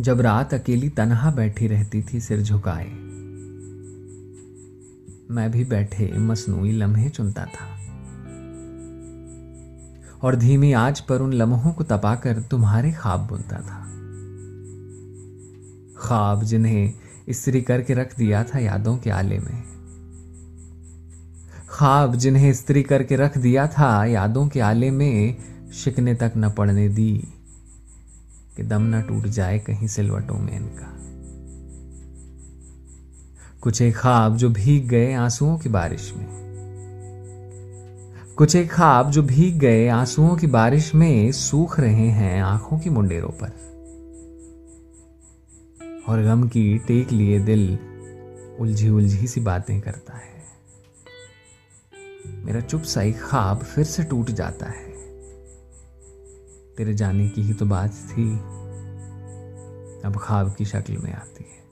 जब रात अकेली तनहा बैठी रहती थी, सिर झुकाए। मैं भी बैठे मसनूई लम्हे चुनता था। और धीमी आज पर उन लम्हों को तपाकर तुम्हारे ख्वाब बुनता था। ख्वाब जिन्हें स्त्री करके रख दिया था यादों के आले में। ख्वाब जिन्हें स्त्री करके रख दिया था यादों के आले में, शिकने तक न पड़ने दी। कि दम ना टूट जाए कहीं सिलवटों में इनका। कुछ एक ख्वाब जो भीग गए आंसुओं की बारिश में। कुछ एक ख्वाब जो भीग गए आंसुओं की बारिश में सूख रहे हैं आँखों की मुंडेरों पर। और गम की टेक लिए दिल उलझी उलझी सी बातें करता है। मेरा चुप सा एक ख्वाब फिर से टूट जाता है। तेरे जाने की ही तो बात थी। अब ख्वाब की शक्ल में आती है।